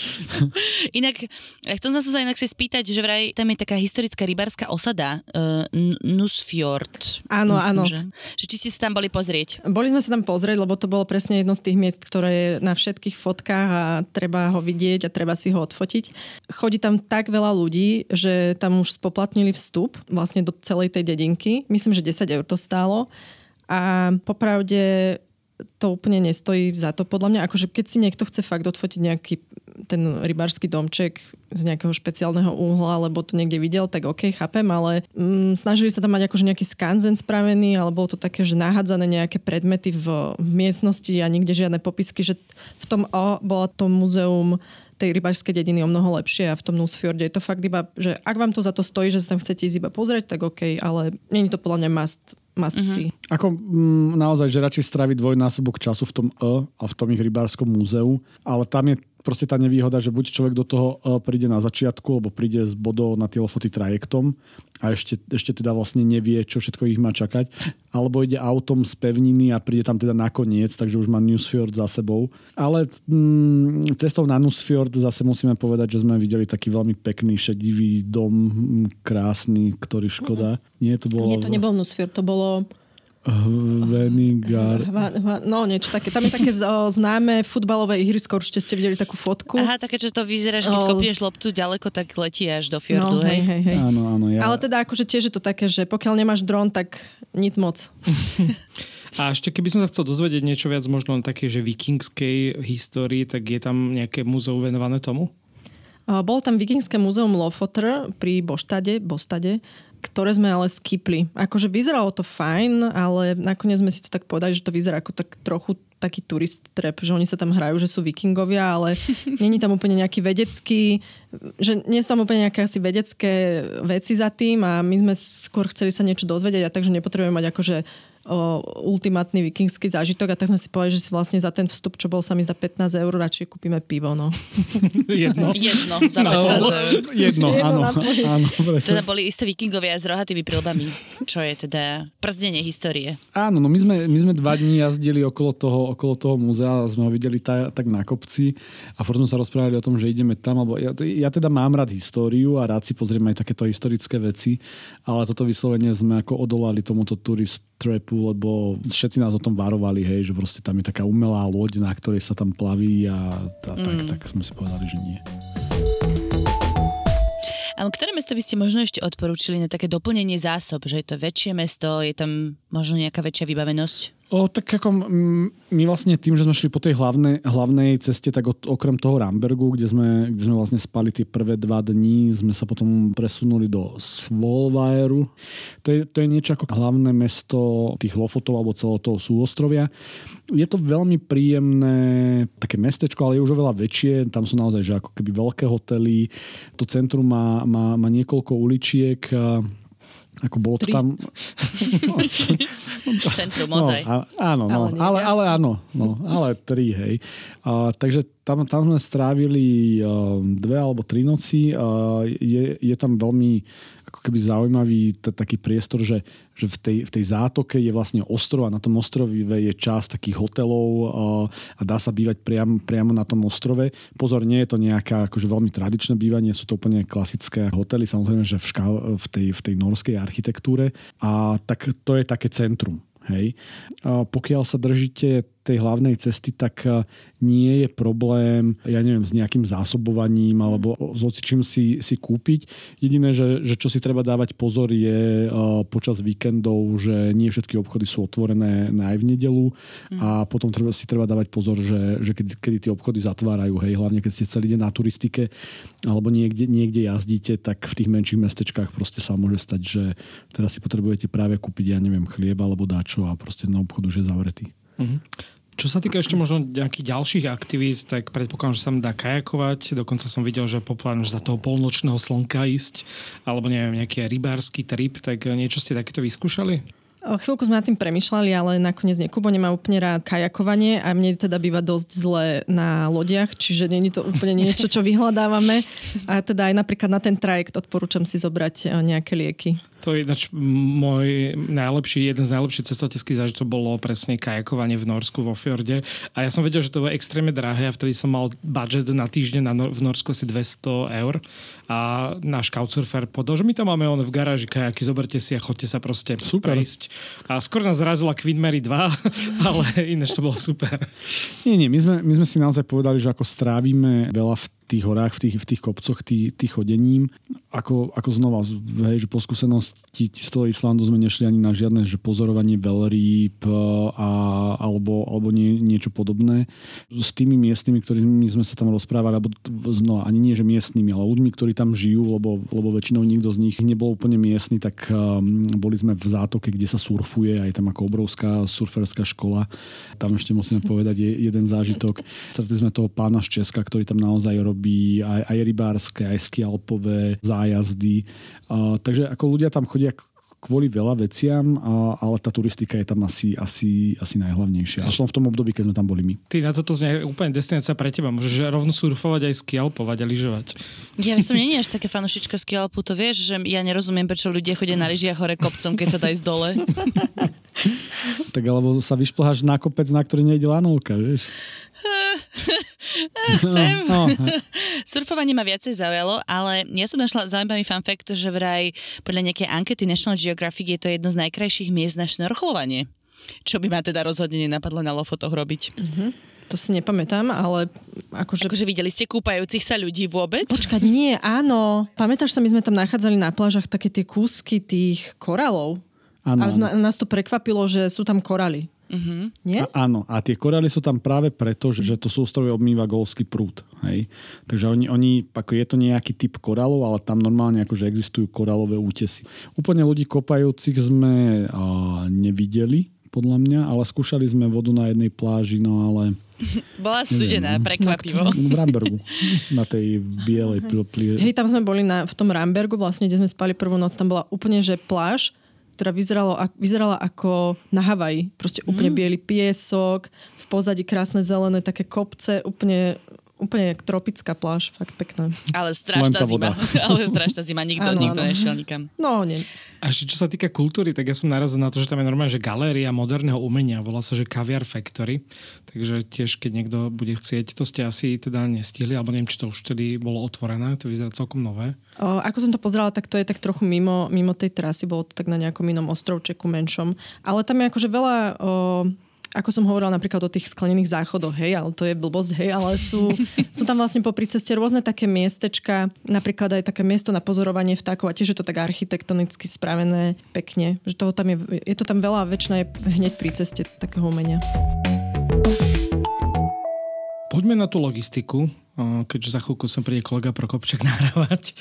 Inak, eh, chcem sa sa inak si spýtať, že vraj tam je taká historická rybárska osada, uh, Nusfjord. Áno, áno. Že, že či ste sa tam boli pozrieť. Boli sme sa tam pozrieť, lebo to bolo presne jedno z tých miest, ktoré je na všetkých fotkách a treba ho vidieť a treba si ho odfotiť. Chodí tam tak veľa ľudí, že tam už spoplatnili vstup vlastne do celej tej dedinky. Myslím, že 10 eur to stálo. A popravde to úplne nestojí za to podľa mňa. Akože keď si niekto chce fakt odfotiť nejaký ten rybársky domček z nejakého špeciálneho úhla, alebo to niekde videl, tak OK, chápem, ale mm, snažili sa tam mať akože nejaký skanzen spravený, alebo to také, že nahádzané nejaké predmety v, v miestnosti a nikde žiadne popisky, že v tom O bola to muzeum tej rybárskej dediny o mnoho lepšie a v tom Nusfjorde je to fakt iba, že ak vám to za to stojí, že sa tam chcete ísť iba pozrieť, tak OK, ale není to podľa mňa must, must mm-hmm. see. Ako mm, naozaj, že radšej stráviť dvojnásobok času v tom E a v tom ich rybárskom múzeu, ale tam je proste tá nevýhoda, že buď človek do toho E príde na začiatku, alebo príde z bodov na tie lofoty trajektom a ešte, ešte teda vlastne nevie, čo všetko ich má čakať, alebo ide autom z pevniny a príde tam teda nakoniec, takže už má Newsfjord za sebou. Ale mm, cestou na Newsfjord zase musíme povedať, že sme videli taký veľmi pekný šedivý dom, krásny, ktorý škoda. Nie, to bolo... Nie, to nebol Nusfjord, to bolo Venigar. Hva, hva, no niečo také. Tam je také známe futbalové ihrisko, určite ste videli takú fotku. Aha, také, že to vyzerá, že keď Oh. kopneš loptu ďaleko, tak letí až do fjordu, no, hej? hej, hej. Áno, áno. Ja... Ale teda akože tiež je to také, že pokiaľ nemáš dron, tak nic moc. [LAUGHS] A ešte keby som sa chcel dozvedieť niečo viac možno na takej, že vikingskej histórii, tak je tam nejaké múzeum venované tomu? Bolo tam vikingské múzeum Lofoter pri Boštade, Bostade, ktoré sme ale skipli. Akože vyzeralo to fajn, ale nakoniec sme si to tak povedali, že to vyzerá ako tak trochu taký turist trap, že oni sa tam hrajú, že sú vikingovia, ale [LAUGHS] není tam úplne nejaký vedecký, že nie sú tam úplne nejaké asi vedecké veci za tým a my sme skôr chceli sa niečo dozvedieť a takže nepotrebujeme mať akože o, ultimátny vikingský zážitok a tak sme si povedali, že si vlastne za ten vstup, čo bol sa mi za 15 eur, radšej kúpime pivo, no. [LAUGHS] Jedno. Jedno za 15 no, eur. Jedno, áno. áno teda boli isté vikingovia s rohatými prilbami, čo je teda przdenie histórie. Áno, no my sme, my sme dva dní jazdili okolo toho, okolo toho múzea, sme ho videli tá, tak na kopci a furt sme sa rozprávali o tom, že ideme tam, lebo ja, ja teda mám rád históriu a rád si pozriem aj takéto historické veci, ale toto vyslovene sme ako odolali tomuto turist trapu, lebo všetci nás o tom varovali, hej, že proste tam je taká umelá loď, na ktorej sa tam plaví a, a mm. tak, tak sme si povedali, že nie. A ktoré mesto by ste možno ešte odporúčili na také doplnenie zásob, že je to väčšie mesto, je tam možno nejaká väčšia vybavenosť? O, tak ako my vlastne tým, že sme šli po tej hlavnej, hlavnej ceste, tak od, okrem toho Rambergu, kde sme, kde sme vlastne spali tie prvé dva dní, sme sa potom presunuli do Svolvajeru. To je, to je niečo ako hlavné mesto tých Lofotov alebo celého toho súostrovia. Je to veľmi príjemné také mestečko, ale je už oveľa väčšie. Tam sú naozaj že ako keby veľké hotely. To centrum má, má, má niekoľko uličiek ako bolo to tam... [LAUGHS] Centrum, ozaj. No, áno, no, ale, ale, ale áno, no, ale tri, hej. Uh, takže tam, tam sme strávili uh, dve alebo tri noci. Uh, je, je tam veľmi ako keby zaujímavý t- taký priestor, že, že v, tej, v tej zátoke je vlastne ostrov a na tom ostrove je čas takých hotelov a, dá sa bývať priam, priamo na tom ostrove. Pozor, nie je to nejaká akože veľmi tradičné bývanie, sú to úplne klasické hotely, samozrejme, že v, ška- v, tej, v tej norskej architektúre. A tak to je také centrum. Hej. A pokiaľ sa držíte tej hlavnej cesty, tak e, nie je problém, ja neviem, s nejakým zásobovaním alebo s čím si, si kúpiť. Jediné, že, že čo si treba dávať pozor je uh, počas víkendov, že nie všetky obchody sú otvorené na aj v nedelu mm. a potom treba, si treba dávať pozor, že, že kedy, kedy tie obchody zatvárajú, hej, hlavne keď ste celý deň na turistike alebo niekde, niekde jazdíte, tak v tých menších mestečkách proste sa môže stať, že teraz si potrebujete práve kúpiť, ja neviem, chlieb alebo dačo a proste na obchodu už je zavretý. Mm-hmm. Čo sa týka ešte možno nejakých ďalších aktivít, tak predpokladám, že sa dá kajakovať. Dokonca som videl, že populárne za toho polnočného slnka ísť, alebo neviem, nejaký rybársky trip, tak niečo ste takéto vyskúšali? Chvíľku sme nad tým premyšľali, ale nakoniec nekubo nemá úplne rád kajakovanie a mne teda býva dosť zle na lodiach, čiže nie je to úplne niečo, čo vyhľadávame. A teda aj napríklad na ten trajekt odporúčam si zobrať eh, nejaké lieky. To je ináč môj najlepší, jeden z najlepších cestovateľských zážitkov bolo presne kajakovanie v Norsku vo fjorde. A ja som vedel, že to bolo extrémne drahé a vtedy som mal budget na týždeň na Nor- v Norsku asi 200 eur. A náš couchsurfer podal, že my tam máme on v garáži kajaky, zoberte si a chodte sa proste super. prejsť. A skoro nás zrazila Queen Mary 2, [LAUGHS] ale ináč to bolo super. Nie, nie, my sme, my sme si naozaj povedali, že ako strávime veľa v tých horách, v tých, v tých kopcoch, tých, tých chodením. Ako, ako znova, hej, že po skúsenosti z toho Islandu sme nešli ani na žiadne že pozorovanie veľrýb e, a, alebo, alebo nie, niečo podobné. S tými miestnymi, ktorými sme sa tam rozprávali, alebo no, ani nie, že miestnymi, ale ľuďmi, ktorí tam žijú, lebo, lebo väčšinou nikto z nich nebol úplne miestny, tak um, boli sme v zátoke, kde sa surfuje a je tam ako obrovská surferská škola. Tam ešte musíme povedať je jeden zážitok. Stretli sme toho pána z Česka, ktorý tam naozaj robí aj, aj rybárske, aj skialpové zájazdy. Uh, takže ako ľudia tam chodia kvôli veľa veciam, a, ale tá turistika je tam asi, asi, asi najhlavnejšia. A som v tom období, keď sme tam boli my. Ty na toto znie úplne destinácia pre teba. Môžeš rovno surfovať aj skialpovať a lyžovať. Ja som nie až také fanušička skialpu, to vieš, že ja nerozumiem, prečo ľudia chodia na lyžiach hore kopcom, keď sa dá ísť dole. [LAUGHS] tak alebo sa vyšplháš na kopec, na ktorý nejde lanovka, vieš. [LAUGHS] Chcem. No, no. Surfovanie ma viacej zaujalo, ale ja som našla zaujímavý fun fact, že vraj podľa nejakej ankety National Geographic je to jedno z najkrajších miest na šnorchlovanie. Čo by ma teda rozhodne nenapadlo na lofotoch robiť. Uh-huh. To si nepamätám, ale akože... Akože videli ste kúpajúcich sa ľudí vôbec? Počkať, nie, áno. Pamätáš sa, my sme tam nachádzali na plážach také tie kúsky tých koralov. Áno. A nás to prekvapilo, že sú tam koraly. Uh-huh. Nie? A, áno, a tie korály sú tam práve preto, že, že to sústrovie obmýva golský prúd. Hej? Takže oni, oni, ako je to nejaký typ korálov, ale tam normálne akože existujú korálové útesy. Úplne ľudí kopajúcich sme a, nevideli, podľa mňa, ale skúšali sme vodu na jednej pláži, no ale... [LAUGHS] Bola studená, Neviem, no. prekvapivo. v Rambergu, na tej bielej pl- pl- Hej, tam sme boli na, v tom Rambergu, vlastne, kde sme spali prvú noc, tam bola úplne, že pláž, ktorá vyzeralo, ak- vyzerala ako na Havaji. Proste úplne Mm. biely piesok, v pozadí krásne zelené také kopce, úplne, úplne jak tropická pláž, fakt pekná. Ale strašná zima. [LAUGHS] Ale strašná zima. Nikto, Áno, nikto áno. nešiel nikam. No, nie. A ešte čo sa týka kultúry, tak ja som narazil na to, že tam je normálne, že galéria moderného umenia, volá sa, že Caviar Factory, takže tiež keď niekto bude chcieť, to ste asi teda nestihli, alebo neviem, či to už vtedy bolo otvorené, to vyzerá celkom nové. O, ako som to pozerala, tak to je tak trochu mimo, mimo tej trasy, bolo to tak na nejakom inom ostrovčeku menšom. Ale tam je akože veľa, o, ako som hovorila napríklad o tých sklenených záchodoch, hej, ale to je blbosť, hej, ale sú, [LAUGHS] sú tam vlastne popri ceste rôzne také miestečka, napríklad aj také miesto na pozorovanie vtákov a tiež je to tak architektonicky spravené pekne, že toho tam je, je to tam veľa väčšie hneď pri ceste takého umenia. Poďme na tú logistiku, keďže za chvíľku sem príde kolega Prokopčak [LAUGHS] nahrávať.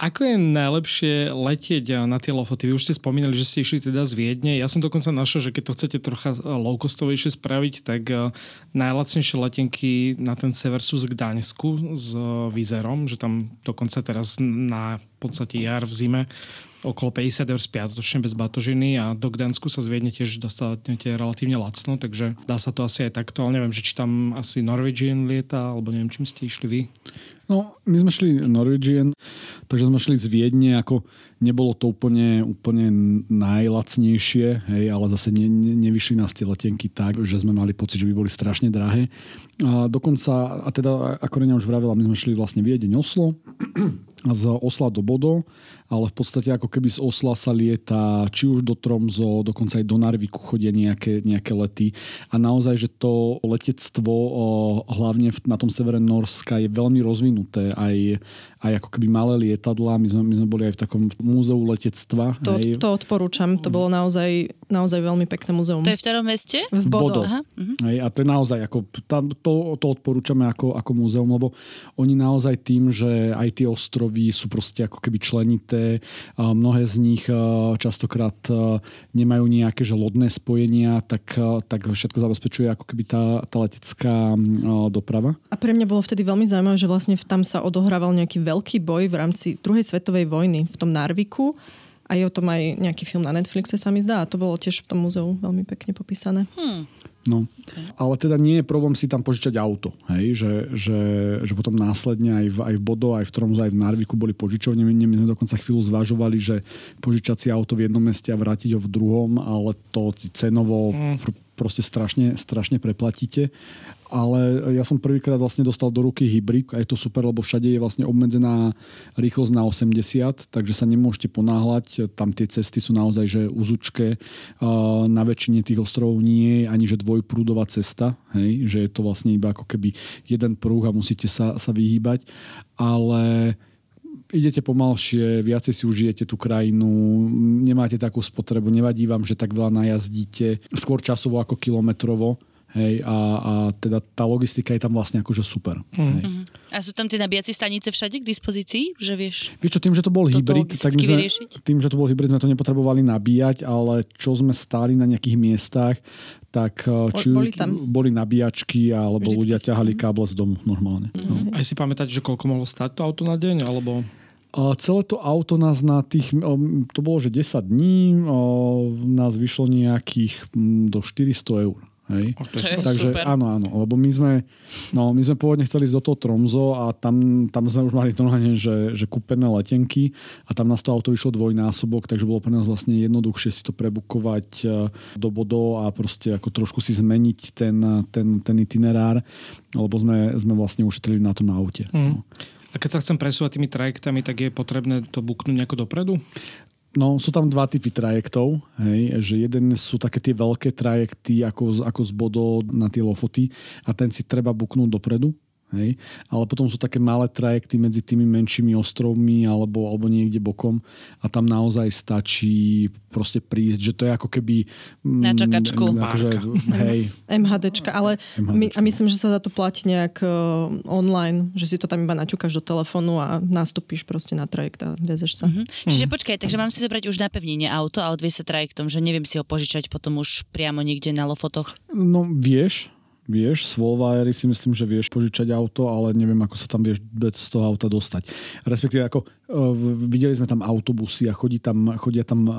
Ako je najlepšie letieť na tie lofoty? Vy už ste spomínali, že ste išli teda z Viedne. Ja som dokonca našiel, že keď to chcete trocha low-costovejšie spraviť, tak e, najlacnejšie letenky na ten sever sú z Gdaňsku s Vizerom, že tam dokonca teraz na podstate jar v zime okolo 50 eur spiatočne bez batožiny a do Gdansku sa z tiež dostanete relatívne lacno, takže dá sa to asi aj takto, ale neviem, že či tam asi Norwegian lieta, alebo neviem, čím ste išli vy. No, my sme šli Norwegian, takže sme šli z Viedne, ako nebolo to úplne, úplne najlacnejšie, hej, ale zase ne, ne, nevyšli nás tie letenky tak, že sme mali pocit, že by boli strašne drahé. A dokonca, a teda ako Reňa už vravila, my sme šli vlastne Viedeň Oslo, a [CLEARS THROAT] z Osla do Bodo, ale v podstate ako keby z Osla sa lieta či už do Tromzo, dokonca aj do Narviku chodia nejaké, nejaké lety a naozaj, že to letectvo hlavne na tom severe Norska je veľmi rozvinuté, aj, aj ako keby malé lietadla, my sme, my sme boli aj v takom múzeu letectva. To, hej, to odporúčam, to bolo naozaj, naozaj veľmi pekné muzeum. To je v ktorom meste? v Bodo. Bodo. Aha. mhm. Hej, a to je naozaj, ako, tam, to, to odporúčame ako, ako múzeum, lebo oni naozaj tým, že aj tie ostrovy sú proste ako keby členité, mnohé z nich častokrát nemajú nejaké že lodné spojenia, tak, tak všetko zabezpečuje ako keby tá, tá letecká doprava. A pre mňa bolo vtedy veľmi zaujímavé, že vlastne tam sa odohrával nejaký veľký boj v rámci druhej svetovej vojny v tom Narviku. A je o tom aj nejaký film na Netflixe, sa mi zdá. A to bolo tiež v tom múzeu veľmi pekne popísané. No. Ale teda nie je problém si tam požičať auto. Hej? Že, že, že potom následne aj v, aj v Bodo, aj v Tromso, aj v Narviku boli požičovne. My sme dokonca chvíľu zvažovali, že požičať si auto v jednom meste a vrátiť ho v druhom, ale to cenovo pr- proste strašne, strašne preplatíte. Ale ja som prvýkrát vlastne dostal do ruky hybrid a je to super, lebo všade je vlastne obmedzená rýchlosť na 80, takže sa nemôžete ponáhľať. Tam tie cesty sú naozaj že uzučké. Na väčšine tých ostrovov nie je ani že dvojprúdová cesta, hej? že je to vlastne iba ako keby jeden prúh a musíte sa, sa vyhýbať. Ale idete pomalšie, viacej si užijete tú krajinu, nemáte takú spotrebu, nevadí vám, že tak veľa najazdíte, skôr časovo ako kilometrovo. Hej, a, a teda tá logistika je tam vlastne akože super. Mm. Hej. A sú tam tie nabíjacie stanice všade k dispozícii? Že vieš? Vieš čo, tým, že to bol hybrid, tak my sme, vyriešiť? tým, že to bol hybrid, sme to nepotrebovali nabíjať, ale čo sme stáli na nejakých miestach, tak eh, či boli tam. boli nabíjačky, alebo Vždycky ľudia ťahali káble z domu normálne. No. Aj si pamätáte, že koľko mohlo stať to auto na deň, alebo... A celé to auto nás na tých, to bolo, že 10 dní, nás vyšlo nejakých mm, do 400 eur. Hej. To je. Takže super. áno, áno, lebo my sme, no, my sme pôvodne chceli ísť do toho Tromzo a tam, tam sme už mali normálne, že, že kúpené letenky a tam nás to auto vyšlo dvojnásobok, takže bolo pre nás vlastne jednoduchšie si to prebukovať e, do bodo a proste ako trošku si zmeniť ten, ten, ten itinerár, lebo sme, sme vlastne ušetrili na to na aute. Mm. A keď sa chcem presúvať tými trajektami, tak je potrebné to buknúť nejako dopredu? No, sú tam dva typy trajektov. Hej, že jeden sú také tie veľké trajekty ako, z- ako z bodov na tie lofoty a ten si treba buknúť dopredu. Hej? Ale potom sú také malé trajekty medzi tými menšími ostrovmi alebo, alebo niekde bokom a tam naozaj stačí proste prísť, že to je ako keby... mm, Na čakačku. Akože, hej, MHDčka, ale my, a myslím, že sa za to platí nejak uh, online, že si to tam iba naťukáš do telefónu a nastúpiš proste na trajekt a vezeš sa. Hm. Čiže počkaj, takže mám si zobrať už na pevnenie auto a odviesť sa trajektom, že neviem si ho požičať potom už priamo niekde na lofotoch. No vieš, vieš, z Volvajery si myslím, že vieš požičať auto, ale neviem, ako sa tam vieš bez toho auta dostať. Respektíve ako uh, videli sme tam autobusy a chodí tam, chodia tam uh,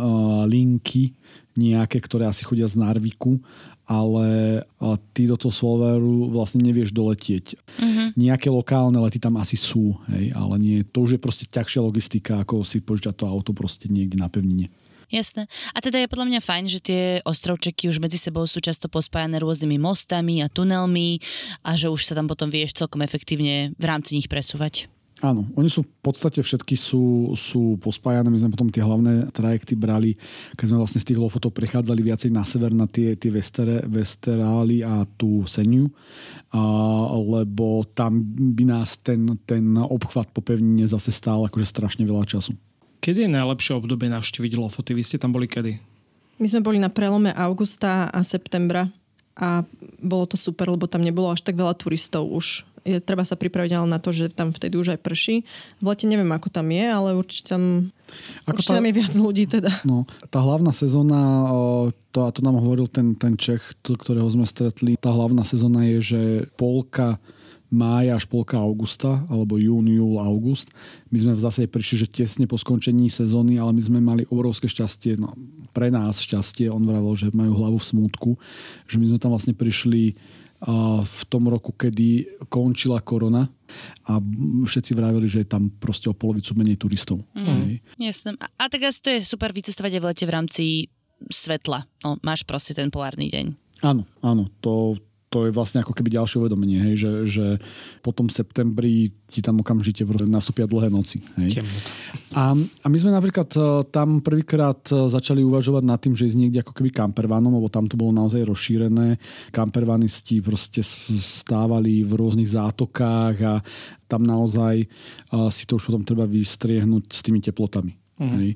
linky nejaké, ktoré asi chodia z Narviku, ale uh, ty do toho Solveru vlastne nevieš doletieť. Mhm. Nejaké lokálne lety tam asi sú, hej, ale nie, to už je proste ťažšia logistika, ako si požičať to auto proste niekde na pevnine. Jasné. A teda je podľa mňa fajn, že tie ostrovčeky už medzi sebou sú často pospájané rôznymi mostami a tunelmi a že už sa tam potom vieš celkom efektívne v rámci nich presúvať. Áno, oni sú v podstate všetky sú, sú pospájané. My sme potom tie hlavné trajekty brali, keď sme vlastne z tých lofotov prechádzali viacej na sever na tie, tie vestere, Vesterály a tú Seniu, a, lebo tam by nás ten, ten obchvat po pevnine zase stál akože strašne veľa času. Kedy je najlepšie obdobie navštíviť Lofoty? Vy ste tam boli kedy? My sme boli na prelome augusta a septembra a bolo to super, lebo tam nebolo až tak veľa turistov už. Je, treba sa pripraviť ale na to, že tam vtedy už aj prší. V lete neviem, ako tam je, ale určite tam, Ako určite tá- tam je viac ľudí teda. No, tá hlavná sezóna, to, a to nám hovoril ten, ten Čech, to, ktorého sme stretli, tá hlavná sezóna je, že polka mája až polka augusta, alebo jún, júl, august. My sme v zásade prišli, že tesne po skončení sezóny, ale my sme mali obrovské šťastie, no, pre nás šťastie, on vravel, že majú hlavu v smútku, že my sme tam vlastne prišli v tom roku, kedy končila korona a všetci vraveli, že je tam proste o polovicu menej turistov. Hej. Jasné. A, a tak asi to je super vycestovať aj v lete v rámci svetla. No, máš proste ten polárny deň. Áno, áno, to, to je vlastne ako keby ďalšie uvedomenie, hej, že, že potom v septembri ti tam okamžite nastúpia dlhé noci. Hej. Temnota. A, a my sme napríklad e, tam prvýkrát e, začali uvažovať nad tým, že ísť niekde ako keby campervanom, lebo tam to bolo naozaj rozšírené. Campervanisti proste stávali v rôznych zátokách a tam naozaj e, si to už potom treba vystriehnúť s tými teplotami. Hej.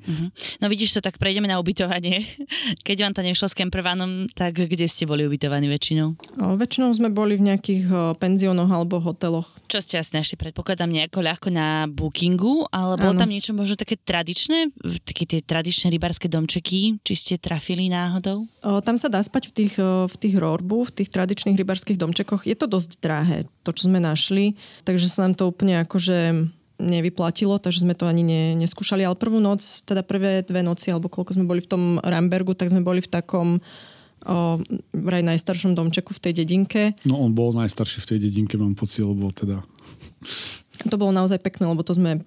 No vidíš to, tak prejdeme na ubytovanie. [LAUGHS] Keď vám to nešlo s campervanom, tak kde ste boli ubytovaní väčšinou? O, väčšinou sme boli v nejakých o, penziónoch alebo hoteloch. Čo ste asi našli, predpokladám, nejako ľahko na bookingu, ale bolo tam niečo možno také tradičné? Také tie tradičné rybárske domčeky? Či ste trafili náhodou? O, tam sa dá spať v tých, o, v tých rorbu, v tých tradičných rybárskych domčekoch. Je to dosť drahé, to, čo sme našli, takže sa nám to úplne akože nevyplatilo, takže sme to ani ne, neskúšali. Ale prvú noc, teda prvé dve noci, alebo koľko sme boli v tom Rambergu, tak sme boli v takom o, vraj najstaršom domčeku v tej dedinke. No on bol najstarší v tej dedinke, mám pocit, lebo teda... To bolo naozaj pekné, lebo to sme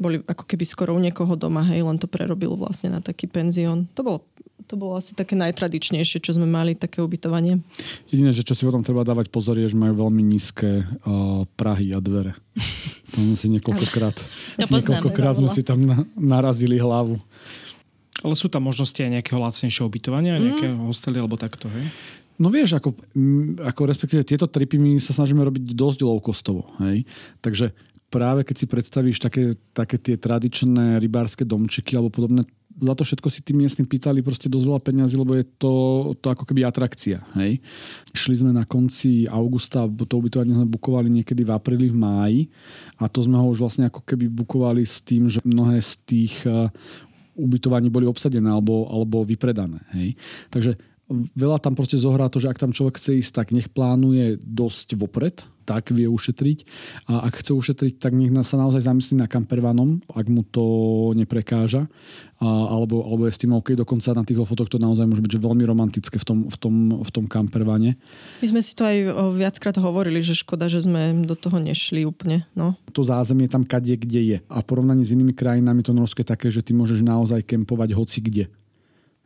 boli ako keby skoro u niekoho doma, hej, len to prerobil vlastne na taký penzión. To bolo, to bolo asi také najtradičnejšie, čo sme mali, také ubytovanie. Jediné, že čo si potom treba dávať pozor, je, že majú veľmi nízke uh, prahy a dvere. [LAUGHS] Tam sme si niekoľkokrát, To niekoľkokrát sme si tam na, narazili hlavu. Ale sú tam možnosti aj nejakého lacnejšieho ubytovania, nejakého hostely alebo takto, hej? No vieš, ako, mm, ako respektíve tieto tripy my sa snažíme robiť dosť low costovo. Hej? Takže práve keď si predstavíš také, také tie tradičné rybárske domčeky alebo podobné, za to všetko si tí miestni pýtali proste dosť veľa peňazí, lebo je to, to ako keby atrakcia. Hej? Šli sme na konci augusta, to ubytovanie sme bukovali niekedy v apríli, v máji a to sme ho už vlastne ako keby bukovali s tým, že mnohé z tých eh, ubytovaní boli obsadené alebo, alebo vypredané. Hej? Takže veľa tam proste zohrá to, že ak tam človek chce ísť, tak nech plánuje dosť vopred, tak vie ušetriť. A ak chce ušetriť, tak nech sa naozaj zamyslí na campervanom, ak mu to neprekáža. A, alebo, alebo je s tým OK. Dokonca na tých fotoch to naozaj môže byť že veľmi romantické v tom, v tom, v tom campervane. My sme si to aj viackrát hovorili, že škoda, že sme do toho nešli úplne. No. To zázemie tam kade, kde je. A porovnaní s inými krajinami to Norsko je také, že ty môžeš naozaj kempovať hoci kde.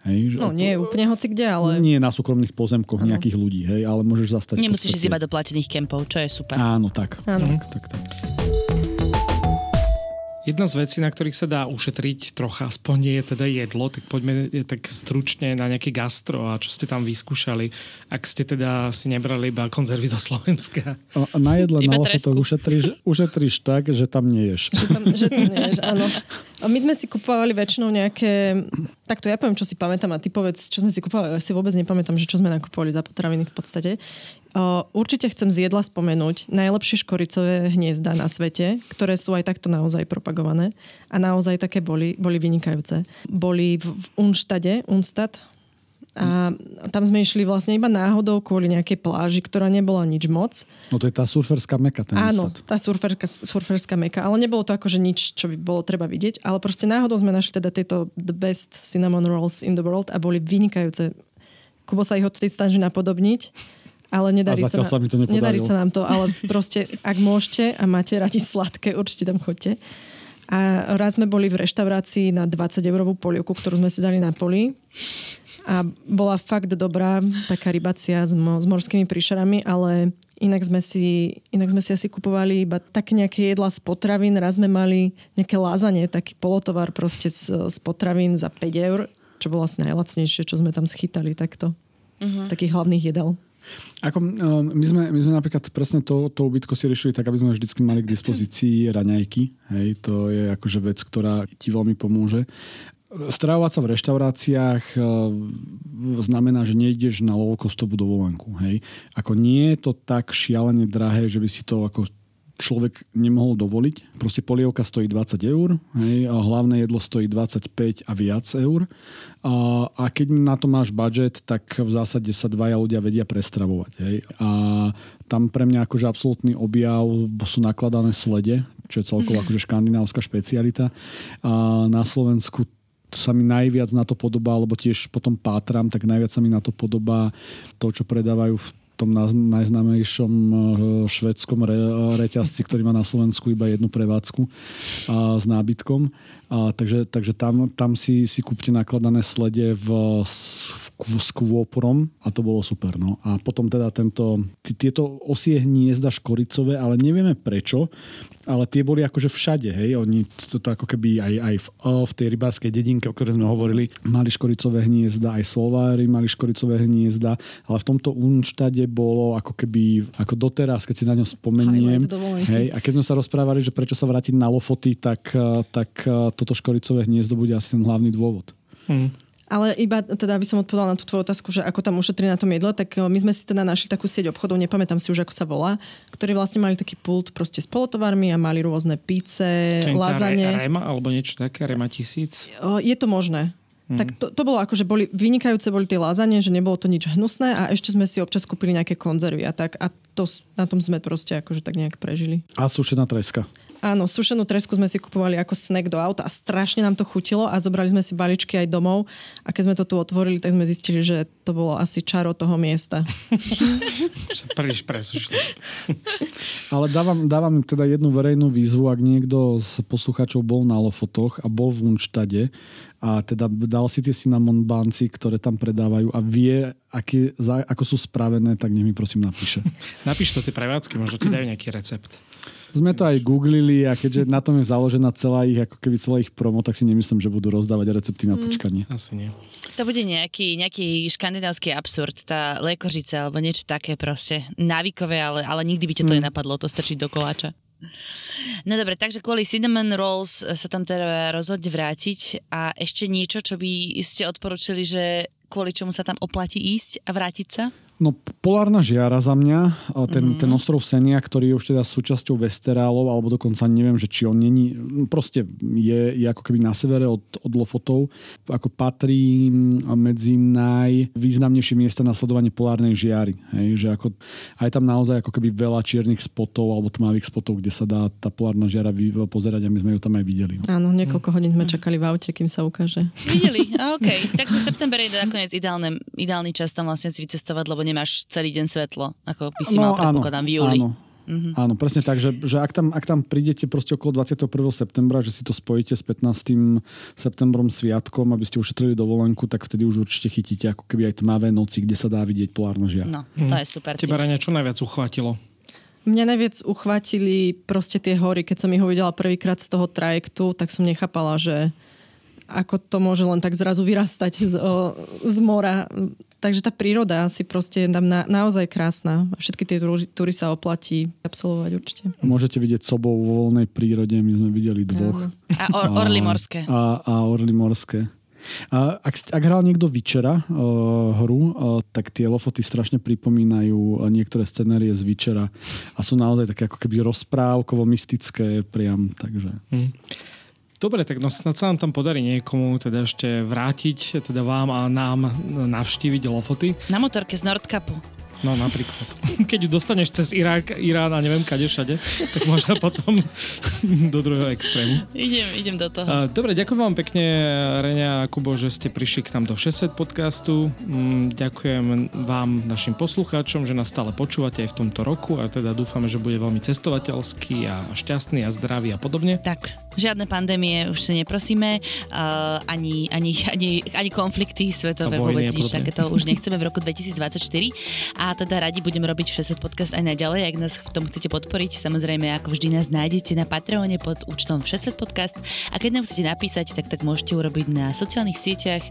Hej, že no nie je úplne hoci kde, ale... Nie na súkromných pozemkoch Áno. nejakých ľudí, hej, ale môžeš zastať. Nemusíš ísť iba do platených kempov, čo je super. Áno, tak. Áno. tak, tak, tak. Jedna z vecí, na ktorých sa dá ušetriť trocha, aspoň nie je teda jedlo, tak poďme tak stručne na nejaké gastro a čo ste tam vyskúšali, ak ste teda si nebrali iba konzervy zo Slovenska. Na jedle na ušetríš, ušetríš tak, že tam neješ. Že tam, že tam nevieš, áno. [LAUGHS] My sme si kupovali väčšinou nejaké... Takto ja poviem, čo si pamätám a ty povedz, čo sme si kupovali. Ja si vôbec nepamätám, že čo sme nakupovali za potraviny v podstate. O, určite chcem z jedla spomenúť najlepšie škoricové hniezda na svete, ktoré sú aj takto naozaj propagované. A naozaj také boli, boli vynikajúce. Boli v, v Unštade, Unstad, a tam sme išli vlastne iba náhodou kvôli nejakej pláži, ktorá nebola nič moc. No to je tá surferská meka, ten Áno, Unstad. tá surferka, surferská meka, ale nebolo to akože nič, čo by bolo treba vidieť, ale proste náhodou sme našli teda tieto the best cinnamon rolls in the world a boli vynikajúce. Kubo sa ich odtedy snaží napodobniť, ale nedarí A sa, sa mi to nepodarilo. nedarí sa nám to, ale proste ak môžete a máte radi sladké, určite tam chodte. A raz sme boli v reštaurácii na 20 eurovú polievku, ktorú sme si dali na poli a bola fakt dobrá, taká rybacia s, mo- s morskými príšerami, ale inak sme, si, inak sme si asi kupovali iba také nejaké jedla z potravín. Raz sme mali nejaké lázanie, taký polotovar proste z, z potravín za 5 eur, čo bolo asi najlacnejšie, čo sme tam schytali takto. Z takých hlavných jedel. Ako, um, my, sme, my sme napríklad presne to, to ubytko si riešili tak, aby sme vždycky mali k dispozícii raňajky. Hej, to je akože vec, ktorá ti veľmi pomôže. Stravovať sa v reštauráciách uh, znamená, že nejdeš na low-costovú dovolenku. Hej. Ako nie je to tak šialene drahé, že by si to ako človek nemohol dovoliť. Proste polievka stojí 20 eur hej, a hlavné jedlo stojí 25 a viac eur. A, a keď na to máš budget, tak v zásade sa dvaja ľudia vedia prestravovať. Hej. A tam pre mňa akože absolútny objav sú nakladané slede, čo je celkovo akože škandinávska špecialita. A na Slovensku sa mi najviac na to podobá, alebo tiež potom pátram, tak najviac sa mi na to podobá to, čo predávajú v tom najznámejšom eh, švedskom re- reťazci, ktorý má na Slovensku iba jednu prevádzku a, s nábytkom. A, takže takže tam, tam si, si kúpte nakladané slede v, s, v, s kvôporom a to bolo super. No. A potom teda tento, tieto osie hniezda škoricové, ale nevieme prečo, ale tie boli akože všade, hej, oni to, to ako keby aj, aj v, v tej rybárskej dedinke, o ktorej sme hovorili, mali škoricové hniezda, aj Slovári mali škoricové hniezda, ale v tomto Unštade bolo ako keby, ako doteraz, keď si na ňo spomeniem, hej, a keď sme sa rozprávali, že prečo sa vrátiť na Lofoty, tak, tak eh, toto škoricové hniezdo bude asi ten hlavný dôvod. Hm. Ale iba teda, aby som odpovedala na tú tvoju otázku, že ako tam ušetrí na tom jedle, tak eh, my sme si teda našli takú sieť obchodov, nepamätám si už, ako sa volá, ktorí vlastne mali taký pult proste s polotovarmi a mali rôzne píce, lazanie. Re, Rema alebo niečo také, Rema tisíc. Je to možné. Hmm. Tak to, to bolo ako, že boli vynikajúce boli tie lázanie, že nebolo to nič hnusné a ešte sme si občas kúpili nejaké konzervy a tak a to, na tom sme proste akože tak nejak prežili. A sušená treska. Áno, sušenú tresku sme si kupovali ako snack do auta a strašne nám to chutilo a zobrali sme si balíčky aj domov a keď sme to tu otvorili, tak sme zistili, že to bolo asi čaro toho miesta. Sa príliš presušili. Ale dávam, dávam teda jednu verejnú výzvu, ak niekto z poslucháčov bol na Lofotoch a bol v Unštade a teda dal si tie cinnamon banci, ktoré tam predávajú a vie, za, ako sú spravené, tak nech mi prosím napíše. Napíš to tie prevádzky, možno ti dajú nejaký recept. Sme to aj googlili a keďže na tom je založená celá ich, ako keby celá ich promo, tak si nemyslím, že budú rozdávať recepty na počkanie. Asi nie. To bude nejaký, nejaký škandinávsky absurd, tá lekožica alebo niečo také proste návykové, ale, ale nikdy by ťa to Mm. nenapadlo, to strčiť do koláča. No dobre, takže kvôli cinnamon rolls sa tam teda rozhodne vrátiť a ešte niečo, čo by ste odporučili, že kvôli čomu sa tam oplatí ísť a vrátiť sa? No, polárna žiara za mňa, ten, mm-hmm. ten ostrov Senia, ktorý je už teda súčasťou Westerálov, alebo dokonca neviem, že či on není, proste je, je ako keby na severe od, od Lofotov, ako patrí medzi najvýznamnejšie miesta na sledovanie polárnej žiary. Hej, že ako, aj tam naozaj ako keby veľa čiernych spotov alebo tmavých spotov, kde sa dá tá polárna žiara vy, pozerať a my sme ju tam aj videli. No. Áno, niekoľko hodín sme čakali v aute, kým sa ukáže. Videli? OK. [LAUGHS] Takže september je nakoniec ideálne, ideálny čas tam vlastne si vycestovať, lebo nemáš celý deň svetlo, ako by si mal predpokladám v júli. No, Áno. Mm-hmm. Áno, presne tak, že, že ak, tam, ak tam prídete proste okolo 21. septembra, že si to spojíte s 15. septembrom sviatkom, aby ste ušetrili dovolenku, tak vtedy už určite chytíte ako keby aj tmavé noci, kde sa dá vidieť polárna žiara. No, to je super. Teba, Rania, čo najviac uchvátilo? Mňa najviac uchvátili proste tie hory. Keď som ich videla prvýkrát z toho trajektu, tak som nechápala, že ako to môže len tak zrazu vyrastať z, o, z mora. Takže tá príroda si proste tam na, naozaj krásna. Všetky tie túry sa oplatí absolvovať určite. Môžete vidieť sobou vo voľnej prírode, my sme videli dvoch. A or, orly morské. A, a orly morské. A ak, ak hral niekto Vyčera uh, hru, uh, tak tie lofoty strašne pripomínajú uh, niektoré scenérie z Vyčera a sú naozaj také ako keby rozprávkovo mystické priam, takže... Hmm. Dobre, tak no snad sa nám tam podarí niekomu teda ešte vrátiť, teda vám a nám navštíviť Lofoty. Na motorke z Nordkapu. No napríklad. [LAUGHS] Keď ju dostaneš cez Irak, Irán a neviem kade všade, tak možno [LAUGHS] potom do druhého extrému. Idem, idem do toho. Dobre, ďakujem vám pekne, Reňa a Kubo, že ste prišli k nám do 6 podcastu. Mm, ďakujem vám, našim poslucháčom, že nás stále počúvate aj v tomto roku a teda dúfame, že bude veľmi cestovateľský a šťastný a zdravý a podobne. Tak, žiadne pandémie už si neprosíme, uh, ani, ani, ani, ani konflikty svetové vôbec nič takéto už nechceme v roku 2024. A teda radi budem robiť Všeset podcast aj naďalej, ak nás v tom chcete podporiť. Samozrejme, ako vždy nás nájdete na Patreone pod účtom Všeset podcast a keď nám chcete napísať, tak tak môžete urobiť na sociálnych sieťach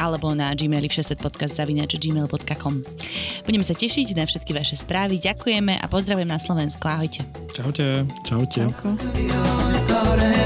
alebo na gmaili všesetpodcast zavinač gmail.com. Budeme sa tešiť na všetky vaše správy. Ďakujeme a pozdravujem na Slovensko. Ahojte. Čaute. Čaute. Ráno